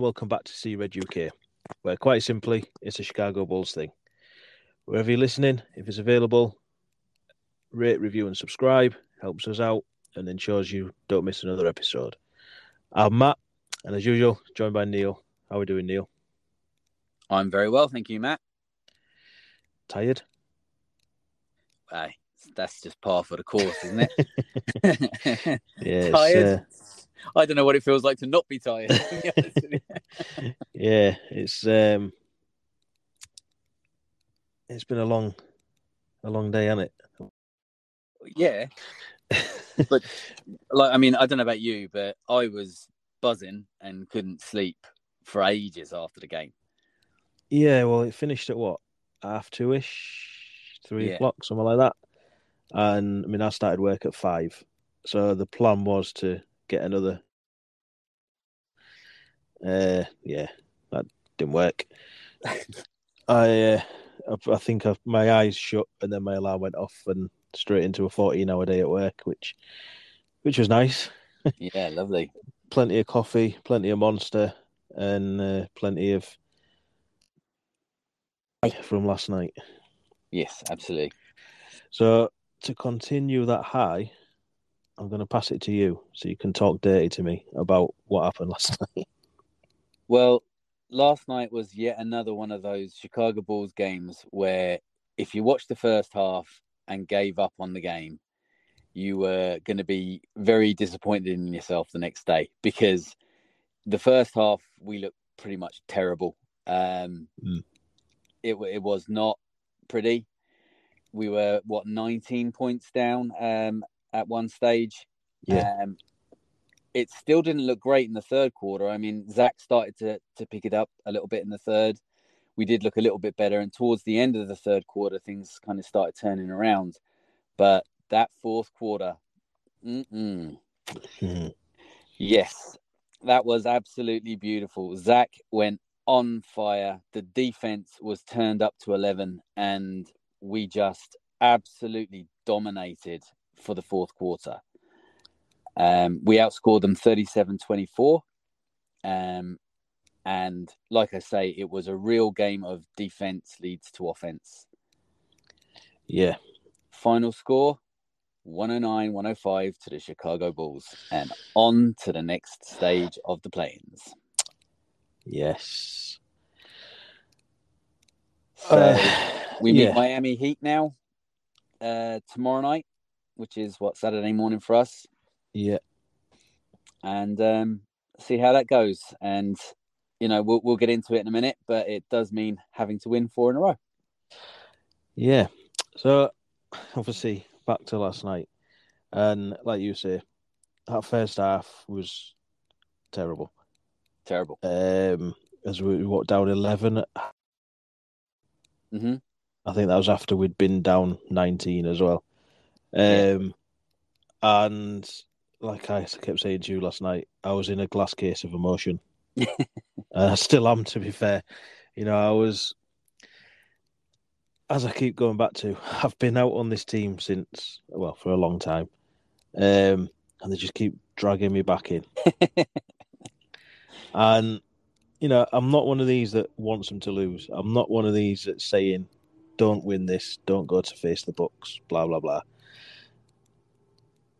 And welcome back to See Red UK, where quite simply it's a Chicago Bulls thing. Wherever you're listening, if it's available, rate, review, and subscribe helps us out and ensures you don't miss another episode. I'm Matt, and as usual, joined by Neill. How are we doing, Neill? I'm very well, thank you, Matt. Tired? Aye, that's just par for the course, isn't it? Yeah, tired. It's, I don't know what it feels like to not be tired. yeah, it's um, it's been a long, a long day, hasn't it? yeah, but like, I mean, I don't know about you, but I was buzzing and couldn't sleep for ages after the game. Yeah, well, it finished at what half two ish, three Yeah. o'clock, something like that. And I mean, I started work at five, so the plan was to get another. Uh, yeah, that didn't work. I, uh, I, I think I, my eyes shut, and then my alarm went off, and straight into a fourteen-hour day at work, which, which was nice. Yeah, lovely. Plenty of coffee, plenty of Monster, and uh, plenty of from last night. Yes, absolutely. So to continue that high, I'm going to pass it to you so you can talk dirty to me about what happened last night. Well, last night was yet another one of those Chicago Bulls games where if you watched the first half and gave up on the game, you were going to be very disappointed in yourself the next day because the first half we looked pretty much terrible. Um, Mm. it it was not pretty. We were what 19 points down um, at one stage. Yeah. Um, it still didn't look great in the third quarter. I mean, Zach started to to pick it up a little bit in the third. We did look a little bit better, and towards the end of the third quarter, things kind of started turning around. But that fourth quarter, mm-mm. Mhm. yes, that was absolutely beautiful. Zach went on fire. The defense was turned up to eleven, and we just absolutely dominated for the fourth quarter. Um, we outscored them 37 24. Um, and like I say, it was a real game of defense leads to offense. Yeah. Final score 109 105 to the Chicago Bulls. And on to the next stage of the play-ins. Yes. So Uh, we meet yeah. Miami Heat now uh, tomorrow night, which is what Saturday morning for us. Yeah. and um, see how that goes. And you know, we'll we'll get into it in a minute, but it does mean having to win four in a row. Yeah. So obviously back to last night. And like you say, that first half was terrible. Terrible. Um as we walked down eleven hmm I think that was after we'd been down 19 as well. Yeah. Um, and like I kept saying to you last night, I was in a glass case of emotion. and I still am, to be fair. You know, I was, as I keep going back to, I've been out on this team since, well, for a long time. Um, and they just keep dragging me back in. and, you know, I'm not one of these that wants them to lose. I'm not one of these that's saying, don't win this, don't go to face the books, blah blah blah.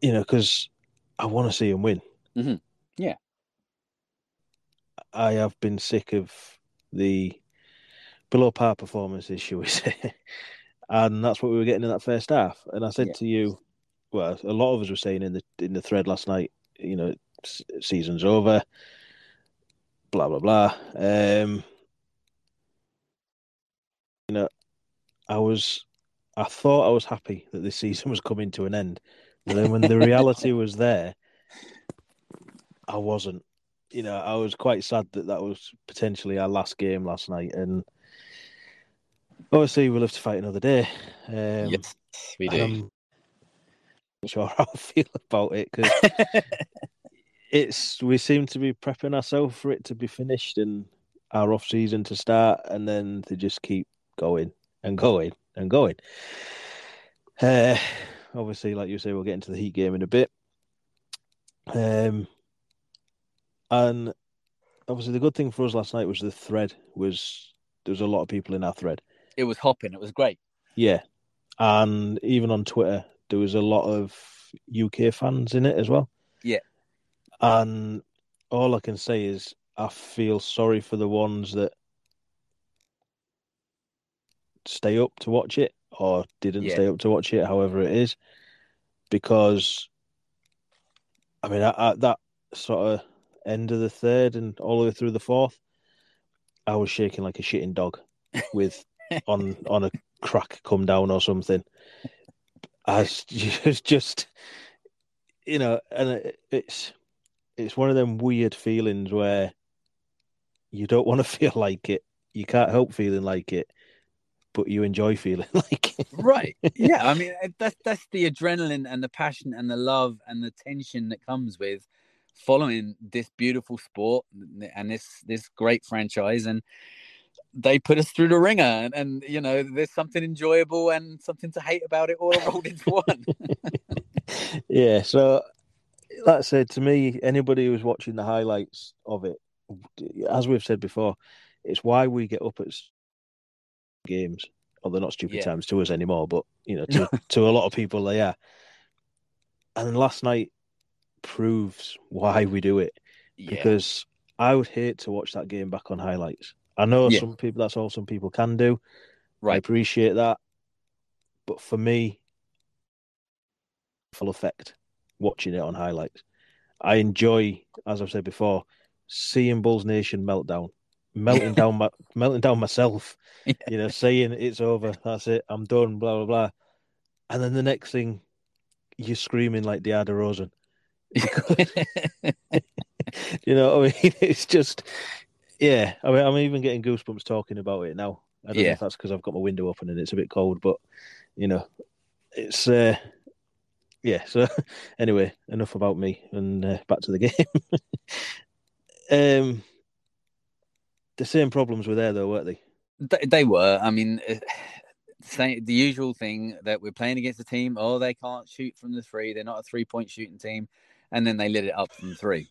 You know, because I want to see him win. Mhm. Yeah. I have been sick of the below par performances, shall we say, and that's what we were getting in that first half. And I said Yeah. to you, well, a lot of us were saying in the in the thread last night, you know, season's over, blah blah blah. Um, you know, I was, I thought I was happy that this season was coming to an end, but then when the reality was there, I wasn't. You know, I was quite sad that that was potentially our last game last night, and obviously we'll have to fight another day. Um, yes, we do. I'm not sure how I feel about it because it's we seem to be prepping ourselves for it to be finished and our off season to start, and then they just keep going and going and going. Uh, obviously, like you say, we'll get into the Heat game in a bit. Um, and obviously the good thing for us last night was the thread was there was a lot of people in our thread. It was hopping. It was great. Yeah, and even on Twitter there was a lot of UK fans in it as well. Yeah, and all I can say is I feel sorry for the ones that stay up to watch it or didn't Yeah. stay up to watch it, however it is, because I mean at, at that sort of end of the third and all the way through the fourth, I was shaking like a shitting dog with on on a crack come down or something. As just, just you know, and it, it's it's one of them weird feelings where you don't want to feel like it, you can't help feeling like it, but you enjoy feeling like right. Yeah, I mean that's that's the adrenaline and the passion and the love and the tension that comes with following this beautiful sport and this this great franchise and they put us through the ringer and, and you know there's something enjoyable and something to hate about it all rolled into one yeah, so that said, to me, anybody who's watching the highlights of it, as we've said before, it's why we get up at games. Or they're not stupid Yeah. times to us anymore, but you know, to, to a lot of people they are. And last night proves why we do it yeah because I would hate to watch that game back on highlights. I know Yeah. some people that's all some people can do. I appreciate that. But for me, full effect watching it on highlights. I enjoy, as I've said before, seeing Bulls Nation meltdown, melting down my melting down myself. Yeah. You know, saying it's over, that's it, I'm done, blah blah blah. And then the next thing, you're screaming like Diar DeRozan. You know, I mean, it's just, yeah. I mean, I'm even getting goosebumps talking about it now. I don't know Yeah. if that's because I've got my window open and it's a bit cold, but you know, it's uh, yeah. So anyway, enough about me and uh, back to the game. um, the same problems were there though, weren't they? They, they were. I mean, eh, the usual thing that we're playing against a team. Oh, they can't shoot from the three. They're not a three point shooting team, and then they lit it up from three.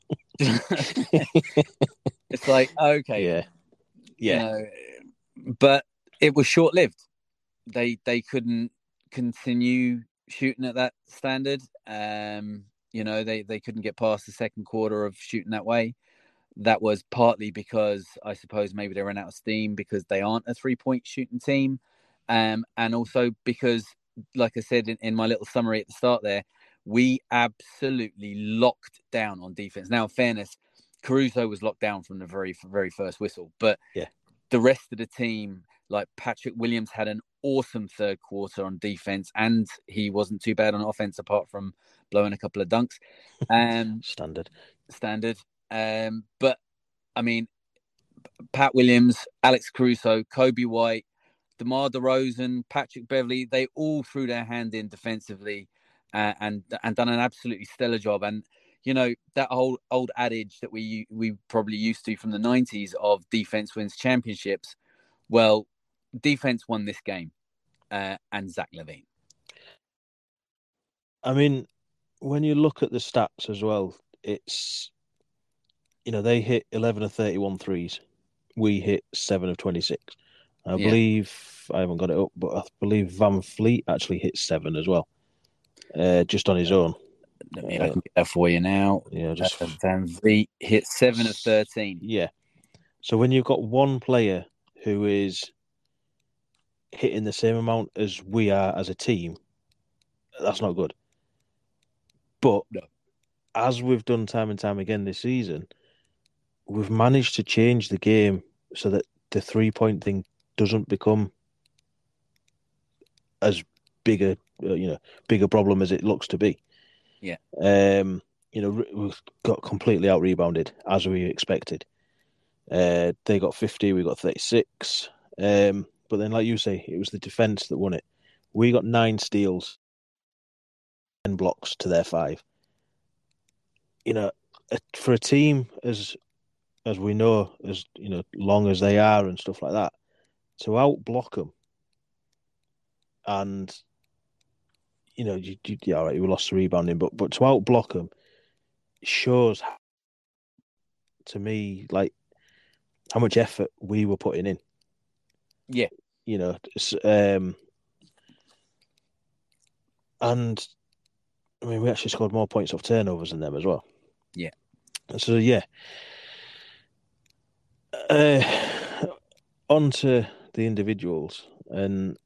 it's like okay, Yeah, you yeah, know, but it was short lived. They they couldn't continue shooting at that standard. Um, you know, they they couldn't get past the second quarter of shooting that way. That was partly because I suppose maybe they ran out of steam because they aren't a three point shooting team, um, and also because, like I said in, in my little summary at the start, there we absolutely locked down on defense. Now, in fairness, Caruso was locked down from the very very first whistle, but Yeah. the rest of the team, like Patrick Williams, had an awesome third quarter on defense, and he wasn't too bad on offense apart from blowing a couple of dunks. Um, standard. standard. Um, but I mean, Pat Williams, Alex Caruso, Coby White, DeMar DeRozan, Patrick Beverley, they all threw their hand in defensively uh, and and done an absolutely stellar job. And you know that whole old adage that we we probably used to from the '90s of defense wins championships. Well, defense won this game, uh, and Zach LaVine. I mean, when you look at the stats as well, it's you know they hit 11 of 31 threes. We hit seven of 26. I Yeah. believe I haven't got it up, but I believe VanVleet actually hit seven as well, uh, just on his own. Let me get that for you now. Know, just Uh, VanVleet hit seven of thirteen. yeah. So when you've got one player who is hitting the same amount as we are as a team, that's not good. But No. as we've done time and time again this season, we've managed to change the game so that the three point thing doesn't become as big a uh, you know bigger problem as it looks to be. Yeah. Um. You know, we got completely out rebounded as we expected. Uh, they got fifty, we got thirty six. Um, but then, like you say, it was the defense that won it. We got nine steals, ten blocks to their five. You know, for a team as as we know, as you know, long as they are and stuff like that, to out block them, and you know, you, you, yeah, all right, we lost the rebounding, but but to out block them shows how to me like how much effort we were putting in. Yeah. You know, um, and I mean, we actually scored more points off turnovers than them as well. Yeah. So yeah. Uh, on to the individuals, and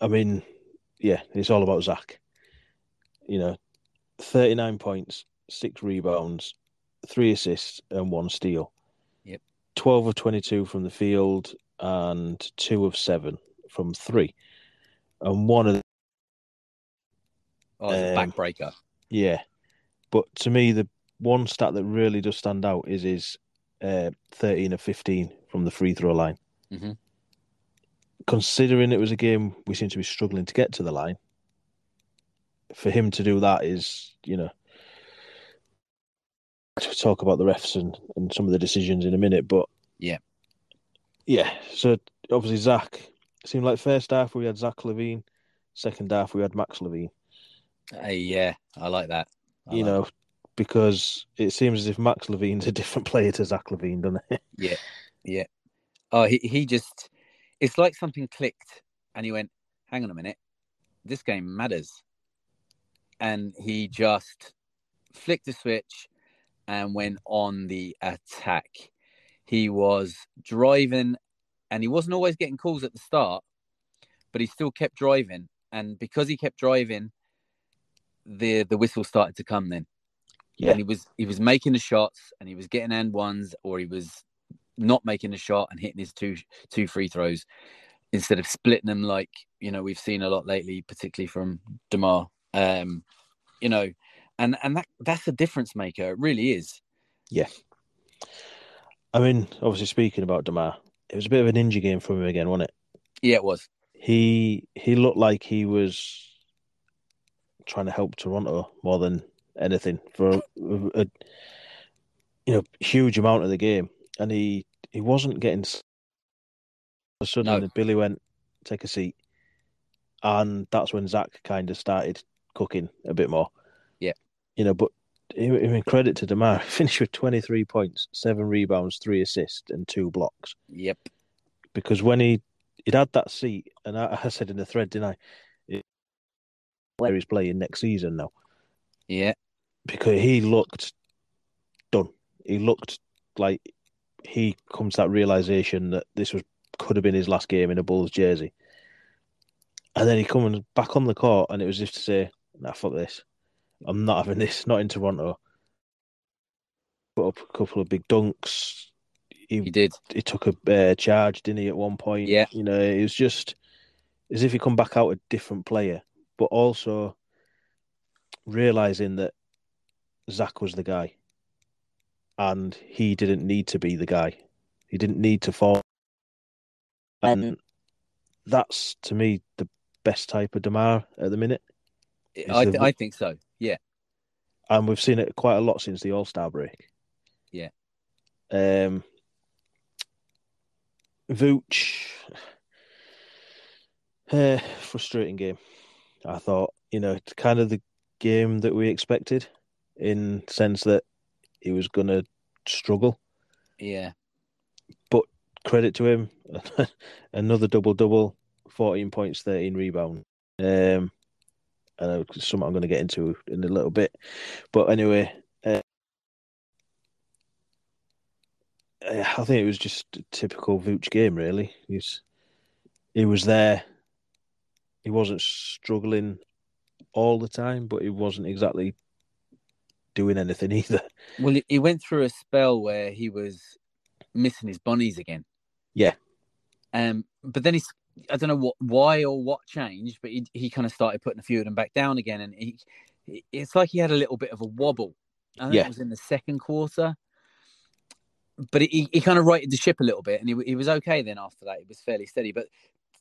I mean, yeah, it's all about Zach. You know, thirty-nine points, six rebounds, three assists, and one steal. Yep. Twelve of twenty-two from the field, and two of seven from three, and one of the. Oh, um, backbreaker. Yeah, but to me, the one stat that really does stand out is his uh, thirteen of fifteen from the free throw line. Mm-hmm. Considering it was a game we seem to be struggling to get to the line, for him to do that is, you know, to talk about the refs and, and some of the decisions in a minute, but yeah, yeah. So obviously Zach seemed like first half we had Zach LaVine, second half we had Max LaVine. Uh, yeah, I like that. I you like know, that. Because it seems as if Max LaVine's a different player to Zach LaVine, doesn't it? Yeah, yeah. Oh, he he just it's like something clicked, and he went, "Hang on a minute, this game matters," and he just flicked the switch and went on the attack. He was driving, and he wasn't always getting calls at the start, but he still kept driving, and because he kept driving the the whistle started to come then. Yeah. And he was he was making the shots and he was getting and ones or he was not making a shot and hitting his two two free throws instead of splitting them like you know we've seen a lot lately, particularly from Demar. Um, you know, and and that that's a difference maker. It really is. Yeah. I mean, obviously speaking about Demar, it was a bit of a ninja game for him again, wasn't it? Yeah, it was. He he looked like he was trying to help Toronto more than anything for a, a, you know huge amount of the game, and he he wasn't getting. Suddenly, no. Billy went take a seat, and that's when Zach kind of started cooking a bit more. Yeah, you know, but I mean, credit to Demar, finished with twenty three points, seven rebounds, three assists, and two blocks. Yep. Because when he he'd had that seat, and I, I said in the thread, didn't I? where he's playing next season now. Yeah. Because he looked done. He looked like he comes to that realization that this was could have been his last game in a Bulls jersey. And then he comes back on the court and it was just to say, nah, fuck this. I'm not having this, not in Toronto. Put up a couple of big dunks. He, he did. He took a uh, charge, didn't he, at one point? Yeah. You know, it was just as if he come back out a different player but also realizing that Zach was the guy, and he didn't need to be the guy. He didn't need to fall, and that's to me the best type of Demar at the minute. I th- the... I think so. Yeah, and we've seen it quite a lot since the All Star break. Yeah. Um. Vooch, uh, frustrating game. I thought, you know, it's kind of the game that we expected in sense that he was going to struggle. Yeah. But credit to him, another double double, 14 points, 13 rebound. Um, and something I'm going to get into in a little bit. But anyway, uh, I think it was just a typical Vooch game, really. He's he was there he wasn't struggling all the time, but he wasn't exactly doing anything either. Well, he went through a spell where he was missing his bunnies again. Yeah. Um, but then he's I don't know what why or what changed, but he he kind of started putting a few of them back down again, and he it's like he had a little bit of a wobble. I think yeah. it was in the second quarter, but he he kind of righted the ship a little bit, and he he was okay. Then after that, he was fairly steady. But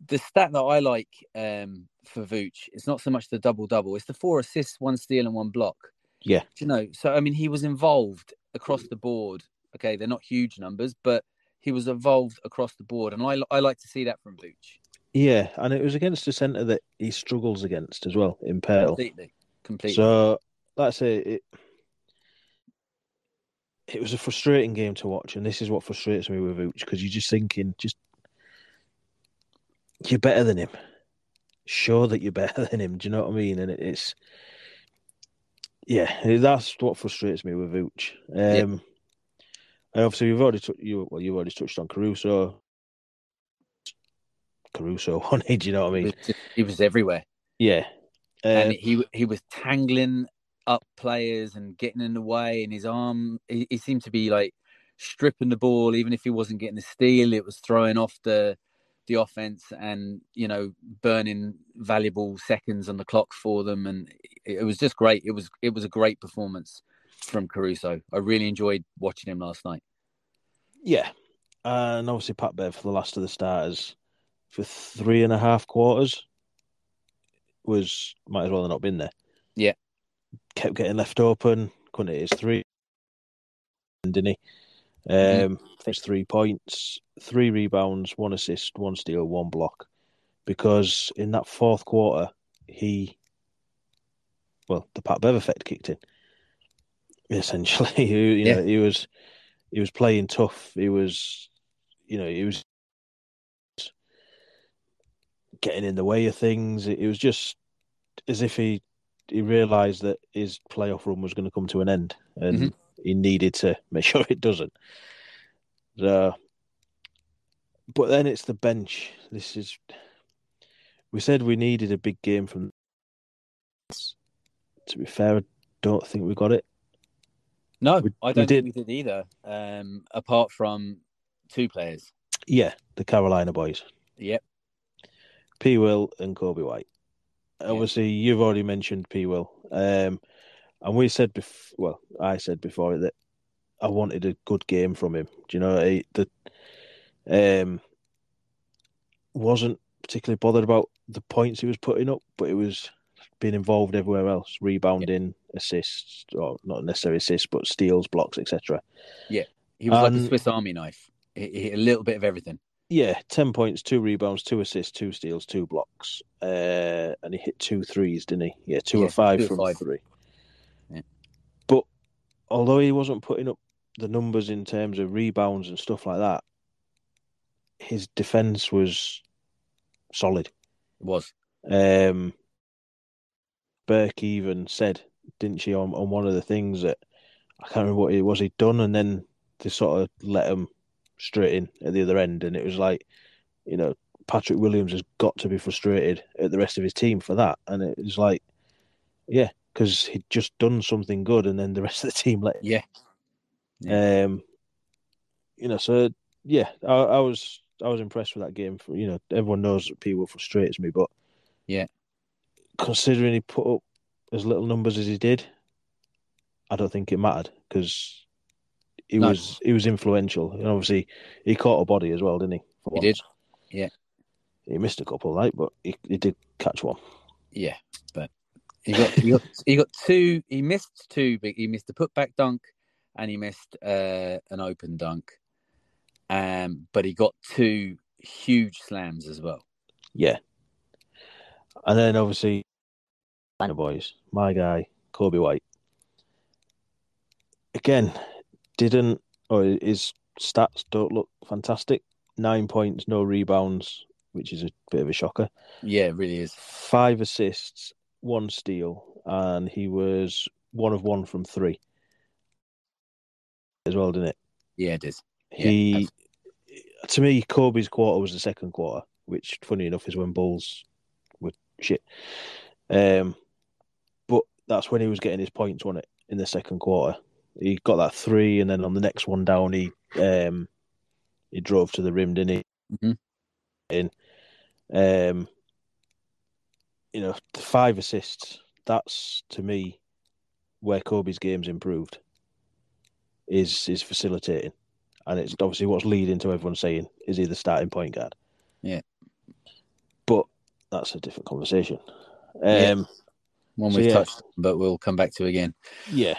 the stat that I like um, for Vooch is not so much the double double; it's the four assists, one steal, and one block. Yeah, Do you know. So I mean, he was involved across the board. Okay, they're not huge numbers, but he was involved across the board, and I I like to see that from Vooch. Yeah, and it was against a centre that he struggles against as well in Poeltl. Completely, completely. So, let's say it. it was a frustrating game to watch, and this is what frustrates me with Vooch because you're just thinking, just you're better than him. Show that you're better than him. Do you know what I mean? And it's yeah, that's what frustrates me with Vooch. Um, and obviously, you've already t- you well, you've already touched on Caruso. Caruso on it. Do you know what I mean? he was everywhere, Yeah. and Um, he he was tangling up players and getting in the way, and his arm. He, he seemed to be like stripping the ball, even if he wasn't getting the steal. It was throwing off the the offense, and you know, burning valuable seconds on the clock for them, and it, was just great. It was it was a great performance from Caruso. I really enjoyed watching him last night. yeah. And obviously, Pat Bev for the last of the starters for three and a half quarters was might as well have not been there. Yeah. Kept getting left open, couldn't hit his three, didn't he? Um, Mhm. It's three points, three rebounds, one assist, one steal, one block. Because in that fourth quarter, he, well, the Pat Bev effect kicked in. Essentially, you, you know, he was he was playing tough. He was, you know, he was getting in the way of things. It, it was just as if he he realised that his playoff run was going to come to an end, and Mhm. He needed to make sure it doesn't. So, but then it's the bench. This is. We said we needed a big game from. To be fair, I don't think we got it. No, We- I we don't did- think we did either. Um, apart from two players. Yeah, the Carolina boys, Yep. P. Will and Coby White. Obviously, you've already mentioned P. Will, um, and we said before. Well, I said before that I wanted a good game from him. Do you know he, the um wasn't particularly bothered about the points he was putting up, but it was being involved everywhere else, rebounding, assists, or not necessarily assists, but steals, blocks, etc. Yeah, he was like Um, a Swiss Army knife. He, he, a little bit of everything. Yeah, ten points, two rebounds, two assists, two steals, two blocks, uh, and he hit two threes, didn't he? Yeah, two Yeah, or five two from five. three. Although he wasn't putting up the numbers in terms of rebounds and stuff like that, his defense was solid. It was. Um, Burke even said, didn't she, on, on one of the things that I can't remember what it was he'd done, and then they sort of let him straight in at the other end, and it was like, you know, Patrick Williams has got to be frustrated at the rest of his team for that, and it was like, yeah, because he'd just done something good, and then the rest of the team let. Yeah. Um, you know, so yeah, I, I was I was impressed with that game. For you know, everyone knows that P. Will frustrates me, but Yeah. considering he put up as little numbers as he did, I don't think it mattered because he No. was he was influential, and obviously he caught a body as well, didn't he? He did. Yeah. he missed a couple, right? But he, he did catch one. Yeah, he got he got he got two. He missed two, but he missed a putback dunk, and he missed uh, an open dunk. Um, but he got two huge slams as well. Yeah, and then obviously, the boys, my guy Coby White, again, didn't or his stats don't look fantastic. Nine points, no rebounds, which is a bit of a shocker. Yeah, it really is. Five assists, one steal, and he was one of one from three as well, didn't it? Yeah, it is. Yeah, He, to me, Coby's quarter was the second quarter, which, funny enough, is when Bulls were shit. Um, but that's when he was getting his points on it in the second quarter. He got that three, and then on the next one down, he um, he drove to the rim, didn't he? Mhm. In, um, you know, five assists. That's to me where Coby's game's improved. Is is facilitating, and it's obviously what's leading to everyone saying is he the starting point guard? Yeah. but that's a different conversation. Um, Yeah. One we've yeah. touched, but we'll come back to again. Yeah.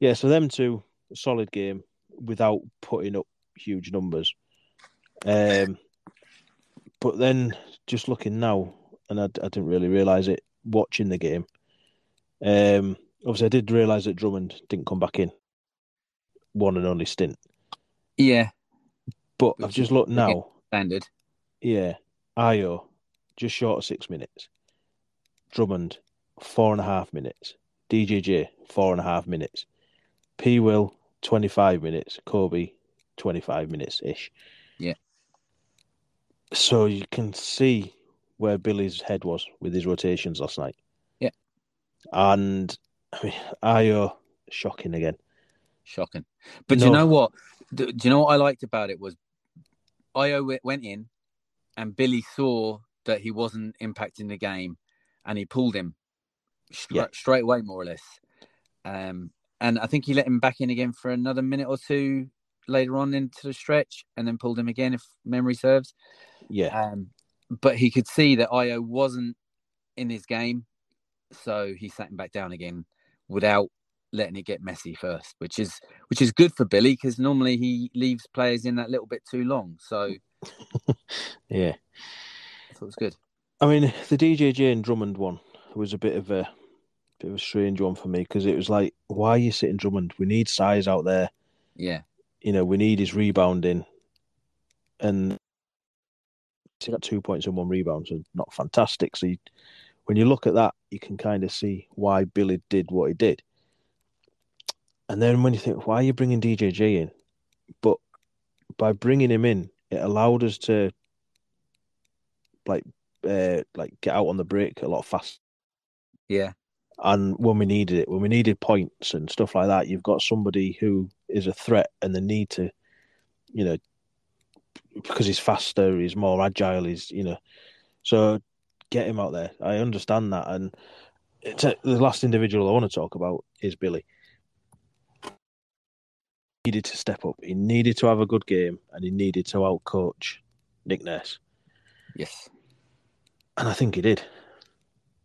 Yeah, so them two, solid game without putting up huge numbers. Um, but then just looking now, and I, I didn't really realise it watching the game. Um, obviously, I did realise that Drummond didn't come back in. one and only stint. Yeah, But Which I've just looked now. standard. Yeah, Ayo just short of six minutes. Drummond four and a half minutes. DJJ four and a half minutes. P Will twenty five minutes. Coby twenty five minutes ish. Yeah. So you can see where Billy's head was with his rotations last night. Yeah. And I mean Ayo shocking again. Shocking. But do you know what? Do, you know what I liked about it was Ayo went in and Billy saw that he wasn't impacting the game and he pulled him stra- Yeah. straight away, more or less. Um, and I think he let him back in again for another minute or two later on into the stretch and then pulled him again, if memory serves. Yeah. Um, but he could see that Ayo wasn't in his game, so he sat him back down again without letting it get messy first, which is which is good for Billy because normally he leaves players in that little bit too long. So Yeah. I thought it was good. I mean, the DJJ and Drummond one was a bit of a bit of a strange one for me because it was like, why are you sitting Drummond? We need size out there. Yeah, You know, we need his rebounding, and he got two points and one rebound, so not fantastic. So you, when you look at that, you can kind of see why Billy did what he did. And then when you think, why are you bringing DJJ in? But by bringing him in, it allowed us to like uh, like get out on the break a lot faster. yeah, And when we needed it, when we needed points and stuff like that, you've got somebody who is a threat and the need to, you know, because he's faster, he's more agile, he's, you know, so get him out there. I understand that. And it's a, the last individual I want to talk about is Billy. He needed to step up. He needed to have a good game and he needed to outcoach Nick Nurse. yes, And I think he did.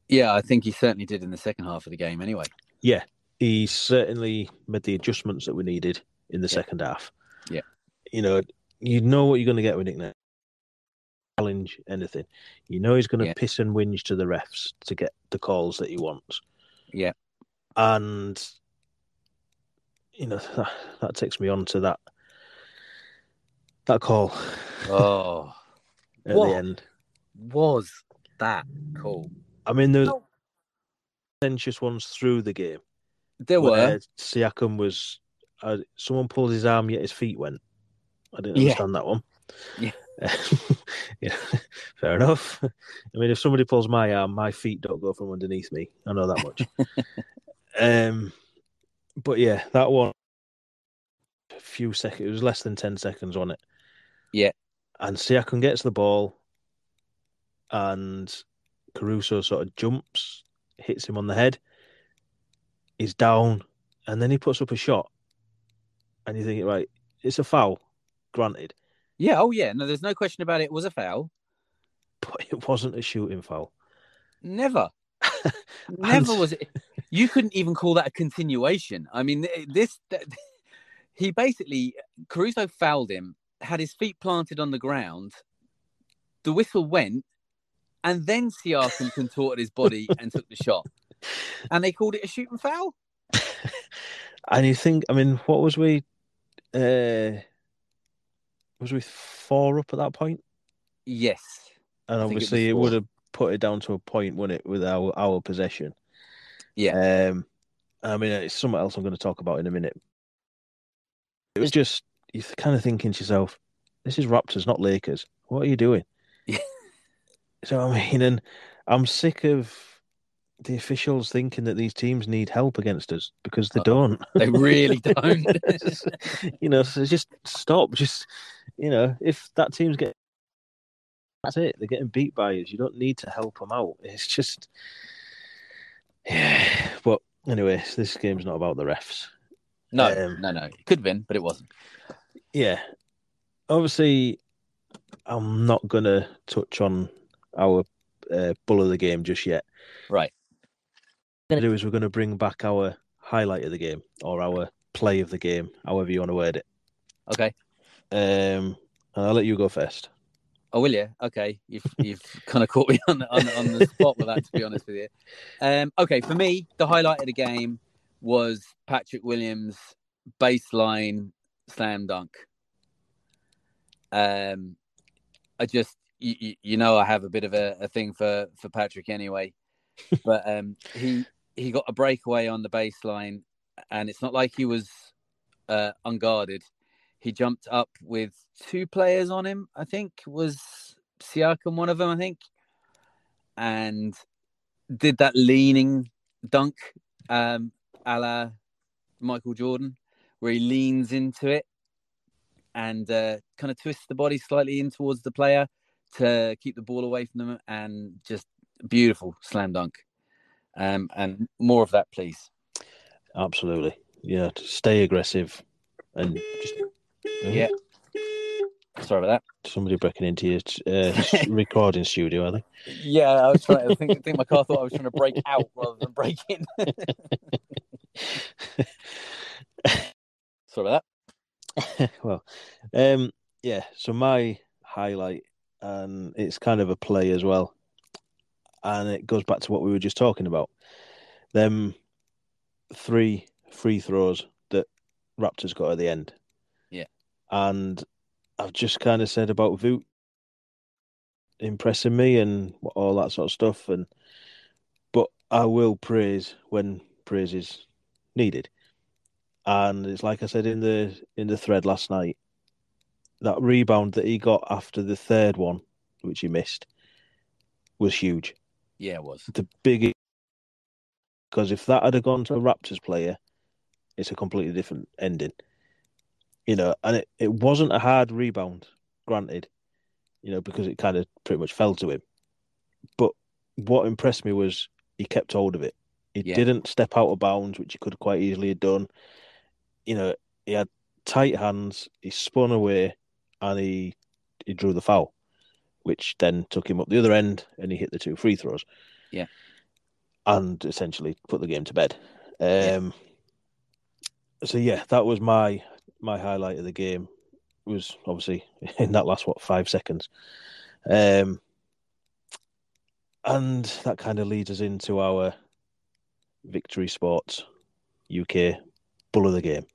yeah. I think he certainly did in the second half of the game. Anyway, Yeah, he certainly made the adjustments that we needed in the Yeah. second half. Yeah. You know, you know what you're going to get with Nick Nurse. Challenge anything. You know he's going to Yeah. piss and whinge to the refs to get the calls that he wants. yeah, And, you know, that, that takes me on to that that call oh, at What? the end. was that call? I mean, there's Oh. contentious ones through the game. There were, Siakam was uh, someone pulled his arm yet his feet went. I didn't Yeah. understand that one. Yeah. yeah, fair enough. I mean, if somebody pulls my arm, my feet don't go from underneath me. I know that much. um, but yeah, that one. A few seconds. It was less than ten seconds on it. Yeah. And Siakam gets the ball, and Caruso sort of jumps, hits him on the head. He's down, and then he puts up a shot, and you think, right, it's a foul, granted, yeah, oh yeah. No, there's no question about it. It was a foul. but it wasn't a shooting foul. Never. Never was it. You couldn't even call that a continuation. I mean, this. He basically Caruso fouled him, had his feet planted on the ground. The whistle went, and then Siakam contorted his body and took the shot, and they called it a shooting foul. And you think, I mean, what was we? Uh, was we four up at that point? Yes. And I think it obviously, it, would have put it down to a point, wouldn't it, with our our possession? Yeah. Um, I mean, it's something else I'm going to talk about in a minute. It was just you're kind of thinking to yourself, "This is Raptors, not Lakers. What are you doing?" Yeah. So I mean, and I'm sick of the officials thinking that these teams need help against us because they Uh-uh. don't. They really don't. you know, so just stop. Just you know, if that team's getting, that's it. They're getting beat by us. You don't need to help them out. It's just, yeah. But anyway, this game's not about the refs. no, Um, no, no. It could have been, but it wasn't. Yeah. Obviously, I'm not gonna touch on our uh, bull of the game just yet. Right. What we're gonna do is we're gonna bring back our highlight of the game or our play of the game, however you want to word it. Okay. Um, and I'll let you go first. Oh, will you? Okay, you've you've kind of caught me on, on on the spot with that. To be honest with you, um, okay. For me, the highlight of the game was Patrick Williams baseline slam dunk. Um, I just you, you know I have a bit of a, a thing for for Patrick anyway, but um, he he got a breakaway on the baseline, and it's not like he was uh, unguarded. He jumped up with two players on him. I think was Siakam one of them. I think, and did that leaning dunk, um, a la Michael Jordan, where he leans into it and uh, kind of twists the body slightly in towards the player to keep the ball away from them, and just beautiful slam dunk. Um, and more of that, please. Absolutely, yeah. Stay aggressive and just yeah. Sorry about that. Somebody breaking into your uh, recording studio, I think. Yeah, I was trying. I think, I think my car thought I was trying to break out rather than break in. Sorry about that. well, um, yeah. So my highlight, and it's kind of a play as well, and it goes back to what we were just talking about. Them three free throws that Raptors got at the end. Yeah. And I've just kind of said about Vooch impressing me and all that sort of stuff, and but I will praise when praise is needed. And it's like I said in the in the thread last night, that rebound that he got after the third one, which he missed, was huge. Yeah, it was the biggest. Because if that had gone to a Raptors player, it's a completely different ending you know, and it, it wasn't a hard rebound, granted, you know, because it kind of pretty much fell to him. But what impressed me was he kept hold of it. He yeah. didn't step out of bounds, which he could quite easily have done. You know, he had tight hands, he spun away, and he he drew the foul, which then took him up the other end, and he hit the two free throws. Yeah, and essentially put the game to bed. Um, yeah. So yeah, that was my my highlight of the game was obviously in that last what five seconds, um, and that kind of leads us into our victory sports UK bull of the game.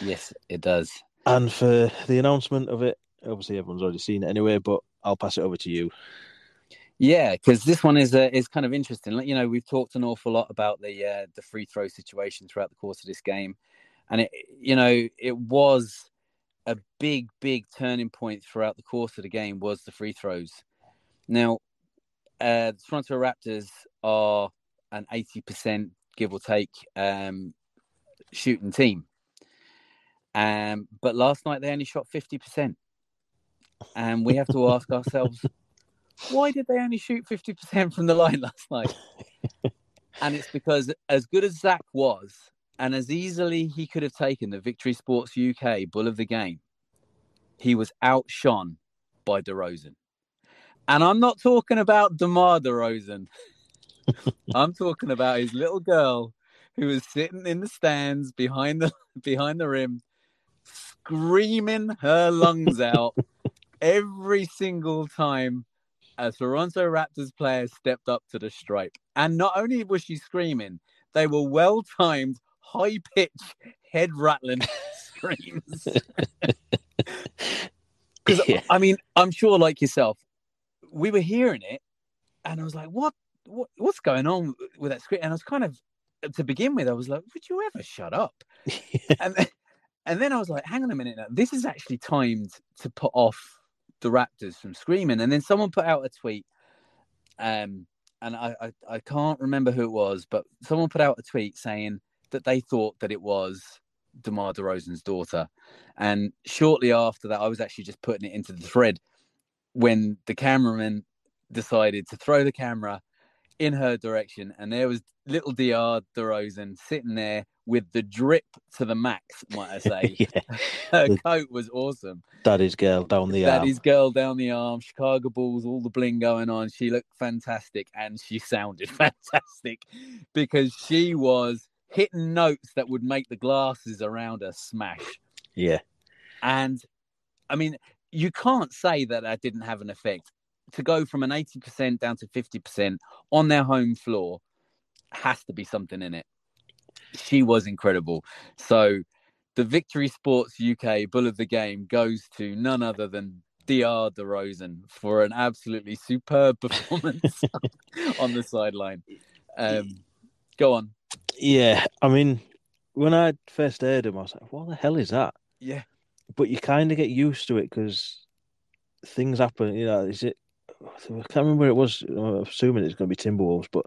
Yes, it does. And for the announcement of it, obviously everyone's already seen it anyway, but I'll pass it over to you. Yeah, because this one is uh, is kind of interesting. You know, we've talked an awful lot about the uh, the free throw situation throughout the course of this game and it you know it was a big big turning point throughout the course of the game was the free throws now uh, the Toronto Raptors are an 80% give or take um, shooting team um, but last night they only shot 50% and we have to ask ourselves why did they only shoot 50% from the line last night and it's because as good as Zach was and as easily he could have taken the Victory Sports UK bull of the game, he was outshone by DeRozan. And I'm not talking about DeMar DeRozan. I'm talking about his little girl who was sitting in the stands behind the behind the rim, screaming her lungs out every single time a Toronto Raptors player stepped up to the stripe. And not only was she screaming, they were well timed high pitched, head rattling screams. Because yeah. I mean, I'm sure, like yourself, we were hearing it, and I was like, "What? What? What's going on with that scream?" And I was kind of, to begin with, I was like, "Would you ever shut up?" and then, and then I was like, "Hang on a minute, now. this is actually timed to put off the Raptors from screaming." And then someone put out a tweet, um, and I, I, I can't remember who it was, but someone put out a tweet saying that they thought that it was DeMar DeRozan's daughter. And shortly after that, I was actually just putting it into the thread when the cameraman decided to throw the camera in her direction, and there was little Diar DeRozan sitting there with the drip to the max, might I say. yeah. Her the, coat was awesome. Daddy's girl down the Daddy's arm. Daddy's girl down the arm, Chicago Bulls, all the bling going on. She looked fantastic and she sounded fantastic because she was hitting notes that would make the glasses around her smash. Yeah. And I mean, you can't say that that didn't have an effect. To go from an 80% down to 50% on their home floor has to be something in it. She was incredible. So the Victory Sports UK Bull of the Game goes to none other than Diar DeRozan for an absolutely superb performance on the sideline. Um, go on. Yeah, I mean, when I first heard him, I was like, "What the hell is that?" Yeah, but you kind of get used to it because things happen. You know, is it? I can't remember where it was. I'm assuming it's going to be Timberwolves, but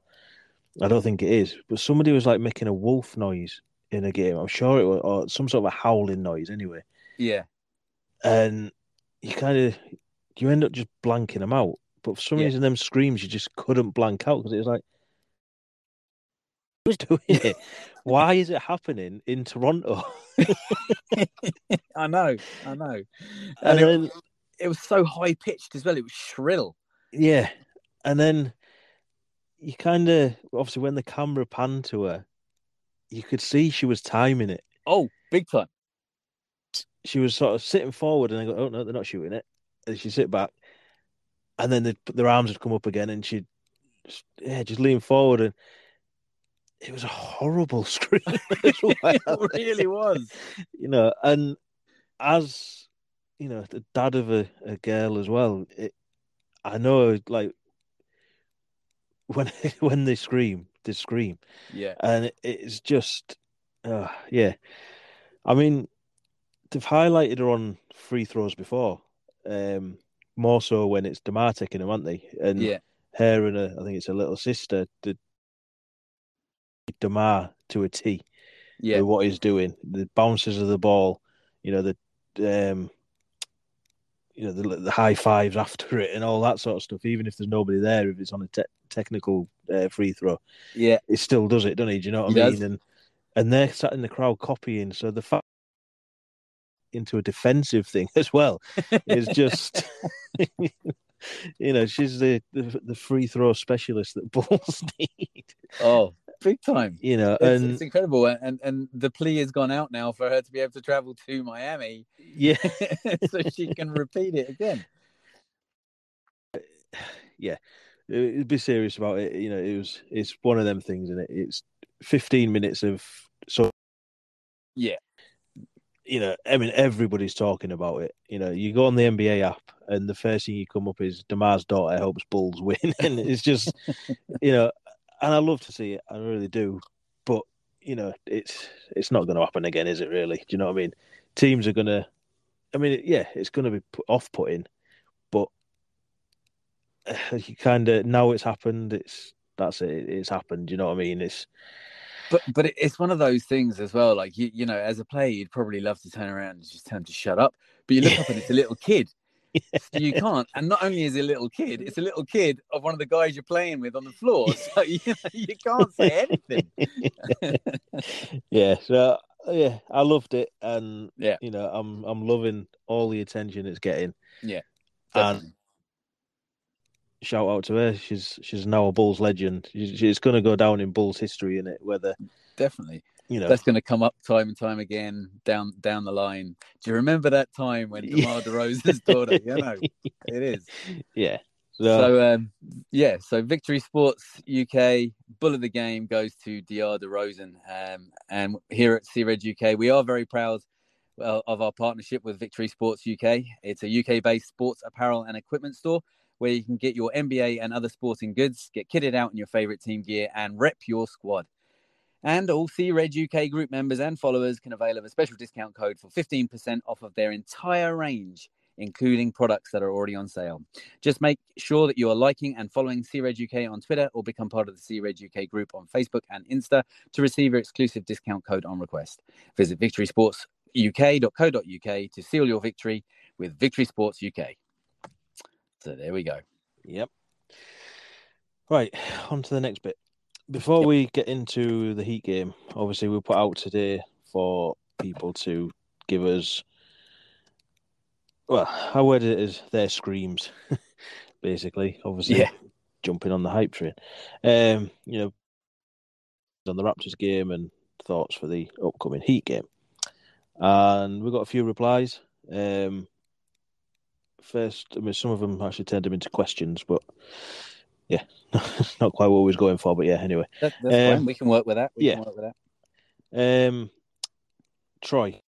I don't think it is. But somebody was like making a wolf noise in a game. I'm sure it was, or some sort of a howling noise. Anyway. Yeah. And you kind of you end up just blanking them out. But for some Yeah. reason, them screams you just couldn't blank out because it was like, who's doing it? Why is it happening in Toronto? I know, I know. And And it, then it was so high pitched as well. It was shrill. Yeah, and then you kind of obviously when the camera panned to her, you could see she was timing it. Oh, big time. She was sort of sitting forward, and I go, "Oh no, they're not shooting it." And she sit back, and then they'd- their arms would come up again, and she'd yeah just lean forward, and it was a horrible scream. it really was. you know, and as you know, the dad of a, a girl as well, it, I know like when when they scream, they scream, Yeah, and it's just, uh, yeah. I mean, they've highlighted her on free throws before, um, more so when it's Demar taking them, aren't they? And yeah, her and her, I think it's her little sister, did Demar to a T yeah, with what he's doing. The bounces of the ball, you know, the um, you know, the, the high fives after it and all that sort of stuff. Even if there's nobody there, if it's on a te- technical uh, free throw, yeah. it still does it, doesn't he? Do you know what He I mean? does. And and they're sat in the crowd copying, so the fact into a defensive thing as well is just. You know, she's the, the the free throw specialist that Bulls need. Oh, big time. You know, It's, and it's incredible, and, and and the plea has gone out now for her to be able to travel to Miami yeah, so she can repeat it again. yeah, Uh, be serious about it. You know, it was it's one of them things, and it? It's 15 minutes of so. Yeah. You know, I mean, everybody's talking about it. You know, you go on the NBA app, and the first thing you come up is DeMar's daughter hopes Bulls win, and it's just, you know, and I love to see it, I really do, but you know, it's it's not going to happen again, is it? Really? Do you know what I mean? Teams are going to, I mean, yeah, it's going to be off putting, but uh, you kind of now it's happened. It's that's it. It's happened. Do You know what I mean? It's But but it's one of those things as well. Like you you know, as a player, you'd probably love to turn around and just tell him to shut up. But you look up and it's a little kid. You can't. And not only is it a little kid, it's a little kid of one of the guys you're playing with on the floor. So you know, you can't say anything. yeah. So yeah, I loved it, and Yeah. you know, I'm I'm loving all the attention it's getting. Yeah. And shout out to her. She's she's now a Bulls legend. She's, she's going to go down in Bulls history in it. Whether Definitely. You know, That's going to come up time and time again down down the line. Do you remember that time when. DeMar DeRozan's daughter? You know, it is. yeah. So, So um, yeah, so Victory Sports UK bull of the game goes to Diar DeRozan, um, and here at Sea Red UK, we are very proud uh, of our partnership with Victory Sports UK. It's a UK-based sports apparel and equipment store where you can get your NBA and other sporting goods, get kitted out in your favorite team gear, and rep your squad. And all Sea Red UK group members and followers can avail of a special discount code for 15% off of their entire range, including products that are already on sale. Just make sure that you are liking and following Sea Red UK on Twitter or become part of the Sea Red UK group on Facebook and Insta to receive your exclusive discount code on request. Visit victorysportsuk.co.uk to seal your victory with Victory Sports UK. So there we go. Yep. Right, on to the next bit. Before Yep. we get into the Heat game, obviously we put out today for people to give us, well, I word it as their screams, basically. Obviously, Yeah. jumping on the hype train. Um, you know, on the Raptors game and thoughts for the upcoming Heat game. And we got a few replies. Um, first, I mean, some of them actually turned them into questions, but yeah, not quite what we was going for. But yeah, anyway. That, that's Um, fine. We can work with that. We yeah. can work with that. Um, Troy,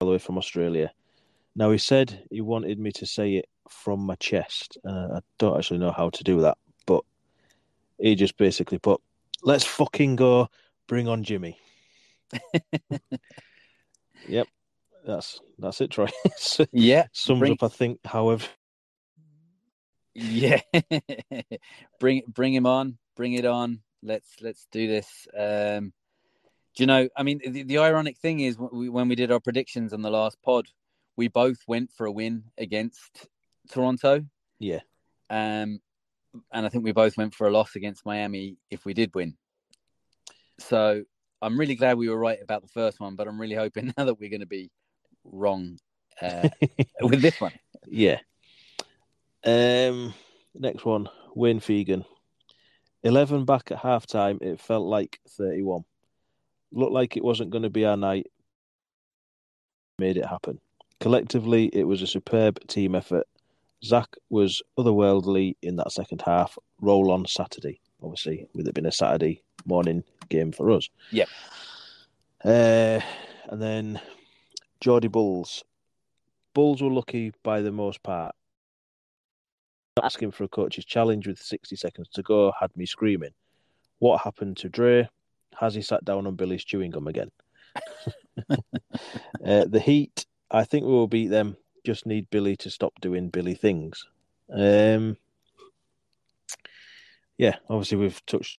all the way from Australia. Now he said he wanted me to say it from my chest. Uh, I don't actually know how to do that, but he just basically put, "Let's fucking go, bring on Jimmy." yep, that's that's it, Troy. yeah, sums bring... up, I think. However, yeah, bring bring him on, bring it on. Let's let's do this. Um, do you know? I mean, the, the ironic thing is when we did our predictions on the last pod, we both went for a win against Toronto. Yeah. Um, and I think we both went for a loss against Miami if we did win. So I'm really glad we were right about the first one, but I'm really hoping now that we're going to be wrong uh, with this one. Yeah. Um, next one, Wayne Fegan. 11 back at halftime, it felt like 31. Looked like it wasn't going to be our night. Made it happen. Collectively, it was a superb team effort. Zach was otherworldly in that second half. Roll on Saturday, obviously, with it being a Saturday morning game for us. Yep. Uh, and then Geordie Bulls. Bulls were lucky by the most part. Asking for a coach's challenge with 60 seconds to go had me screaming. What happened to Dre? Has he sat down on Billy's chewing gum again? uh, the Heat I think we will beat them. Just need Billy to stop doing Billy things. Um, yeah, obviously we've touched,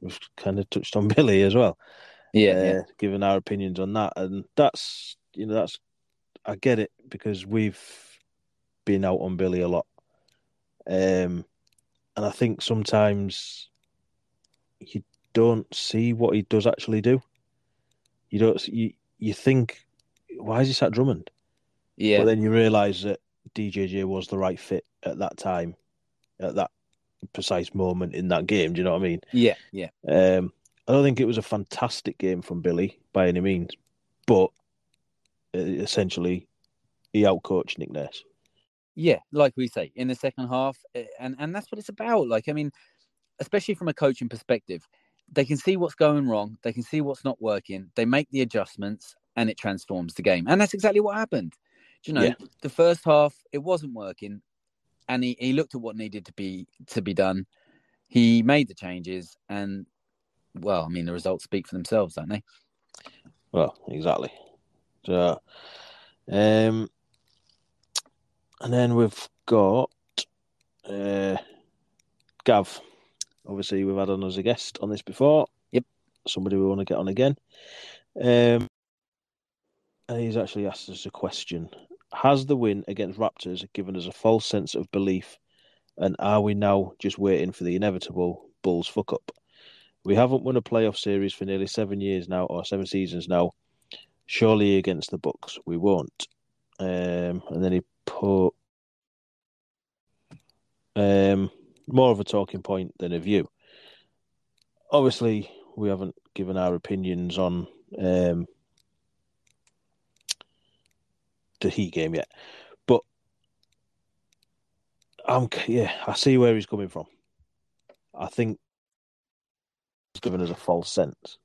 we've kind of touched on Billy as well. Yeah, uh, yeah. given our opinions on that, and that's you know that's I get it because we've been out on Billy a lot, um, and I think sometimes you don't see what he does actually do. You don't you you think why is he sat Drummond? Yeah. But then you realise that DJJ was the right fit at that time, at that precise moment in that game. Do you know what I mean? Yeah, yeah. Um, I don't think it was a fantastic game from Billy by any means, but essentially he outcoached Nick Nurse. Yeah, like we say in the second half, eh, and and that's what it's about. Like, I mean, especially from a coaching perspective, they can see what's going wrong, they can see what's not working, they make the adjustments, and it transforms the game. And that's exactly what happened. Do you know, yeah. the first half it wasn't working, and he, he looked at what needed to be to be done. He made the changes, and well, I mean, the results speak for themselves, don't they? Well, exactly. So, um, and then we've got uh, Gav. Obviously, we've had on as a guest on this before. Yep. Somebody we want to get on again. Um, and he's actually asked us a question. Has the win against Raptors given us a false sense of belief? And are we now just waiting for the inevitable Bulls fuck up? We haven't won a playoff series for nearly seven years now, or seven seasons now. Surely against the Bucks, we won't. Um, and then he put um, more of a talking point than a view. Obviously, we haven't given our opinions on um, the Heat game yet, but I'm yeah, I see where he's coming from. I think it's given us a false sense,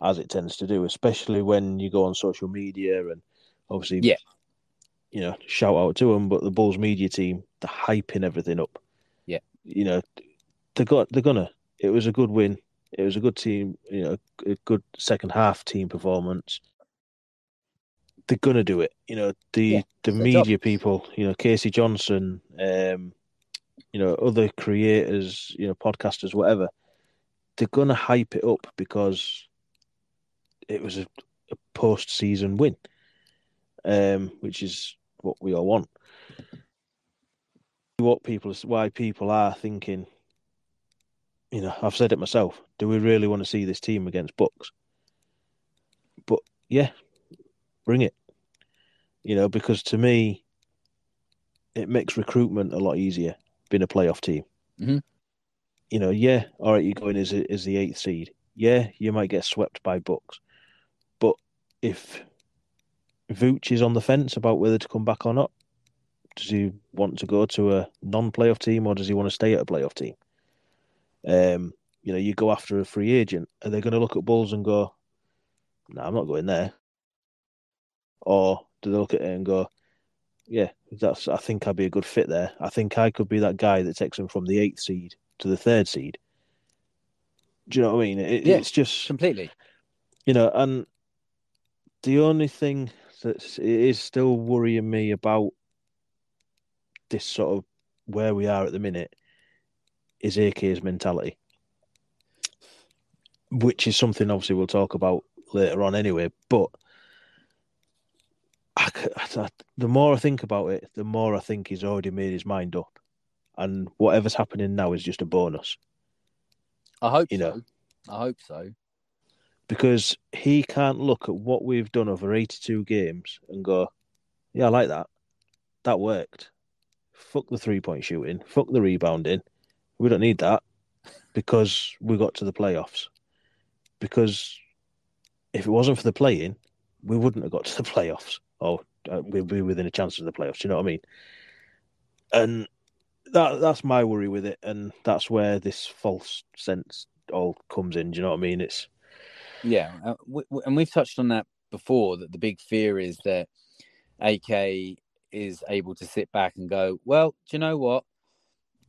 as it tends to do, especially when you go on social media and obviously, yeah, you know, shout out to them. But the Bulls media team, they're hyping everything up. Yeah, you know, they got they're gonna. It was a good win. It was a good team. You know, a good second half team performance they're gonna do it. You know, the yeah, the media people, you know, Casey Johnson, um, you know, other creators, you know, podcasters, whatever, they're gonna hype it up because it was a, a post season win. Um, which is what we all want. What people why people are thinking, you know, I've said it myself. Do we really want to see this team against Bucks? But yeah, bring it. You know, because to me, it makes recruitment a lot easier being a playoff team. Mm-hmm. You know, yeah, all right, you're going as as the eighth seed. Yeah, you might get swept by Bucks, but if Vooch is on the fence about whether to come back or not, does he want to go to a non-playoff team or does he want to stay at a playoff team? Um, you know, you go after a free agent, are they going to look at Bulls and go, "No, nah, I'm not going there"? or do they look at it and go, "Yeah, that's I think I'd be a good fit there. I think I could be that guy that takes them from the eighth seed to the third seed." Do you know what I mean? It, Yeah. It's just Completely. you know, and the only thing that is still worrying me about this sort of where we are at the minute is AK's mentality, which is something obviously we'll talk about later on anyway. But I, I- the more I think about it, the more I think he's already made his mind up, and whatever's happening now is just a bonus. I hope You so. know. I hope so. Because he can't look at what we've done over 82 games and go, yeah, I like that. That worked. Fuck the three point shooting. Fuck the rebounding. We don't need that because we got to the playoffs. Because if it wasn't for the play-in, we wouldn't have got to the playoffs or uh, we'd be within a chance of the playoffs. You know what I mean? And that that's my worry with it. And that's where this false sense all comes in. Do you know what I mean? It's Yeah, uh, w- w- and we've touched on that before. That the big fear is that AK is able to sit back and go, "Well, do you know what?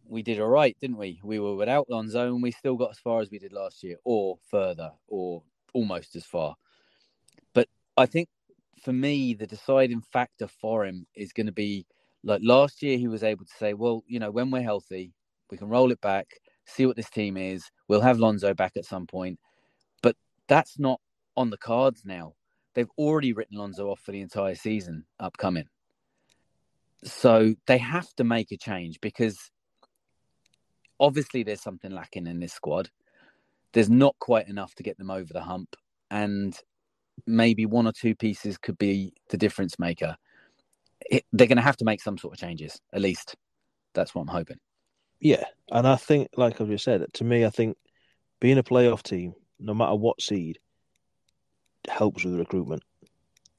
We did all right, didn't we? We were without Lonzo, and we still got as far as we did last year, or further, or almost as far." But I think for me, the deciding factor for him is going to be like last year. He was able to say, "Well, you know, when we're healthy, we can roll it back, see what this team is. We'll have Lonzo back at some point." That's not on the cards now. They've already written Lonzo off for the entire season upcoming. So they have to make a change because obviously there's something lacking in this squad. There's not quite enough to get them over the hump. And maybe one or two pieces could be the difference maker. It, they're going to have to make some sort of changes, at least. That's what I'm hoping. Yeah, and I think, like I've just said, to me, I think being a playoff team, no matter what seed, helps with recruitment.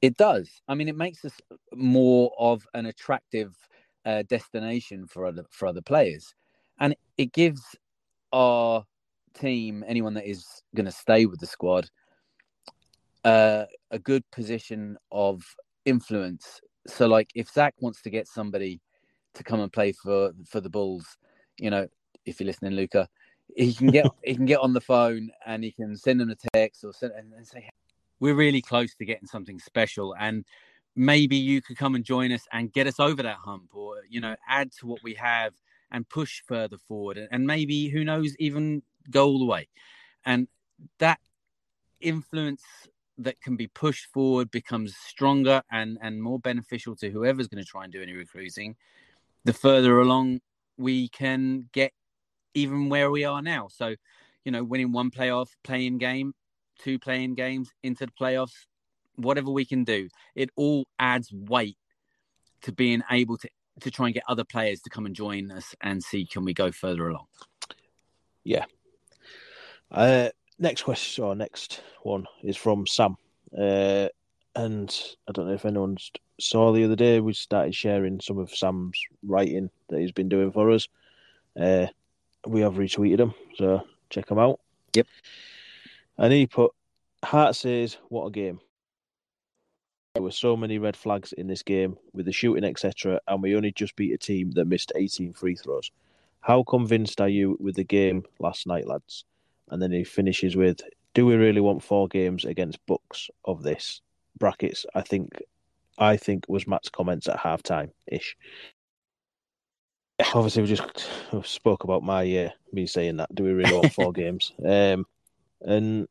It does. I mean, it makes us more of an attractive uh, destination for other for other players, and it gives our team, anyone that is going to stay with the squad, uh, a good position of influence. So, like, if Zach wants to get somebody to come and play for for the Bulls, you know, if you're listening, Luka, he can get he can get on the phone and he can send them a text or send and, and say, "We're really close to getting something special, and maybe you could come and join us and get us over that hump, or you know, add to what we have and push further forward, and, and maybe who knows, even go all the way." And that influence that can be pushed forward becomes stronger and and more beneficial to whoever's going to try and do any recruiting the further along we can get even where we are now so you know winning one playoff play-in game two play-in games into the playoffs whatever we can do it all adds weight to being able to to try and get other players to come and join us and see can we go further along Yeah. Uh, next question or next one is from Sam. Uh, and I don't know if anyone saw the other day, we started sharing some of Sam's writing that he's been doing for us. Uh, we have retweeted him, so check him out. Yep. And he put, Hart says, what a game. There were so many red flags in this game with the shooting, etc., and we only just beat a team that missed 18 free throws. How convinced are you with the game last night, lads? And then he finishes with, "Do we really want four games against Bucks of this?" Brackets. I think, I think was Matt's comments at halftime ish. Obviously, we just spoke about my uh, me saying that. Do we really want four games? Um, and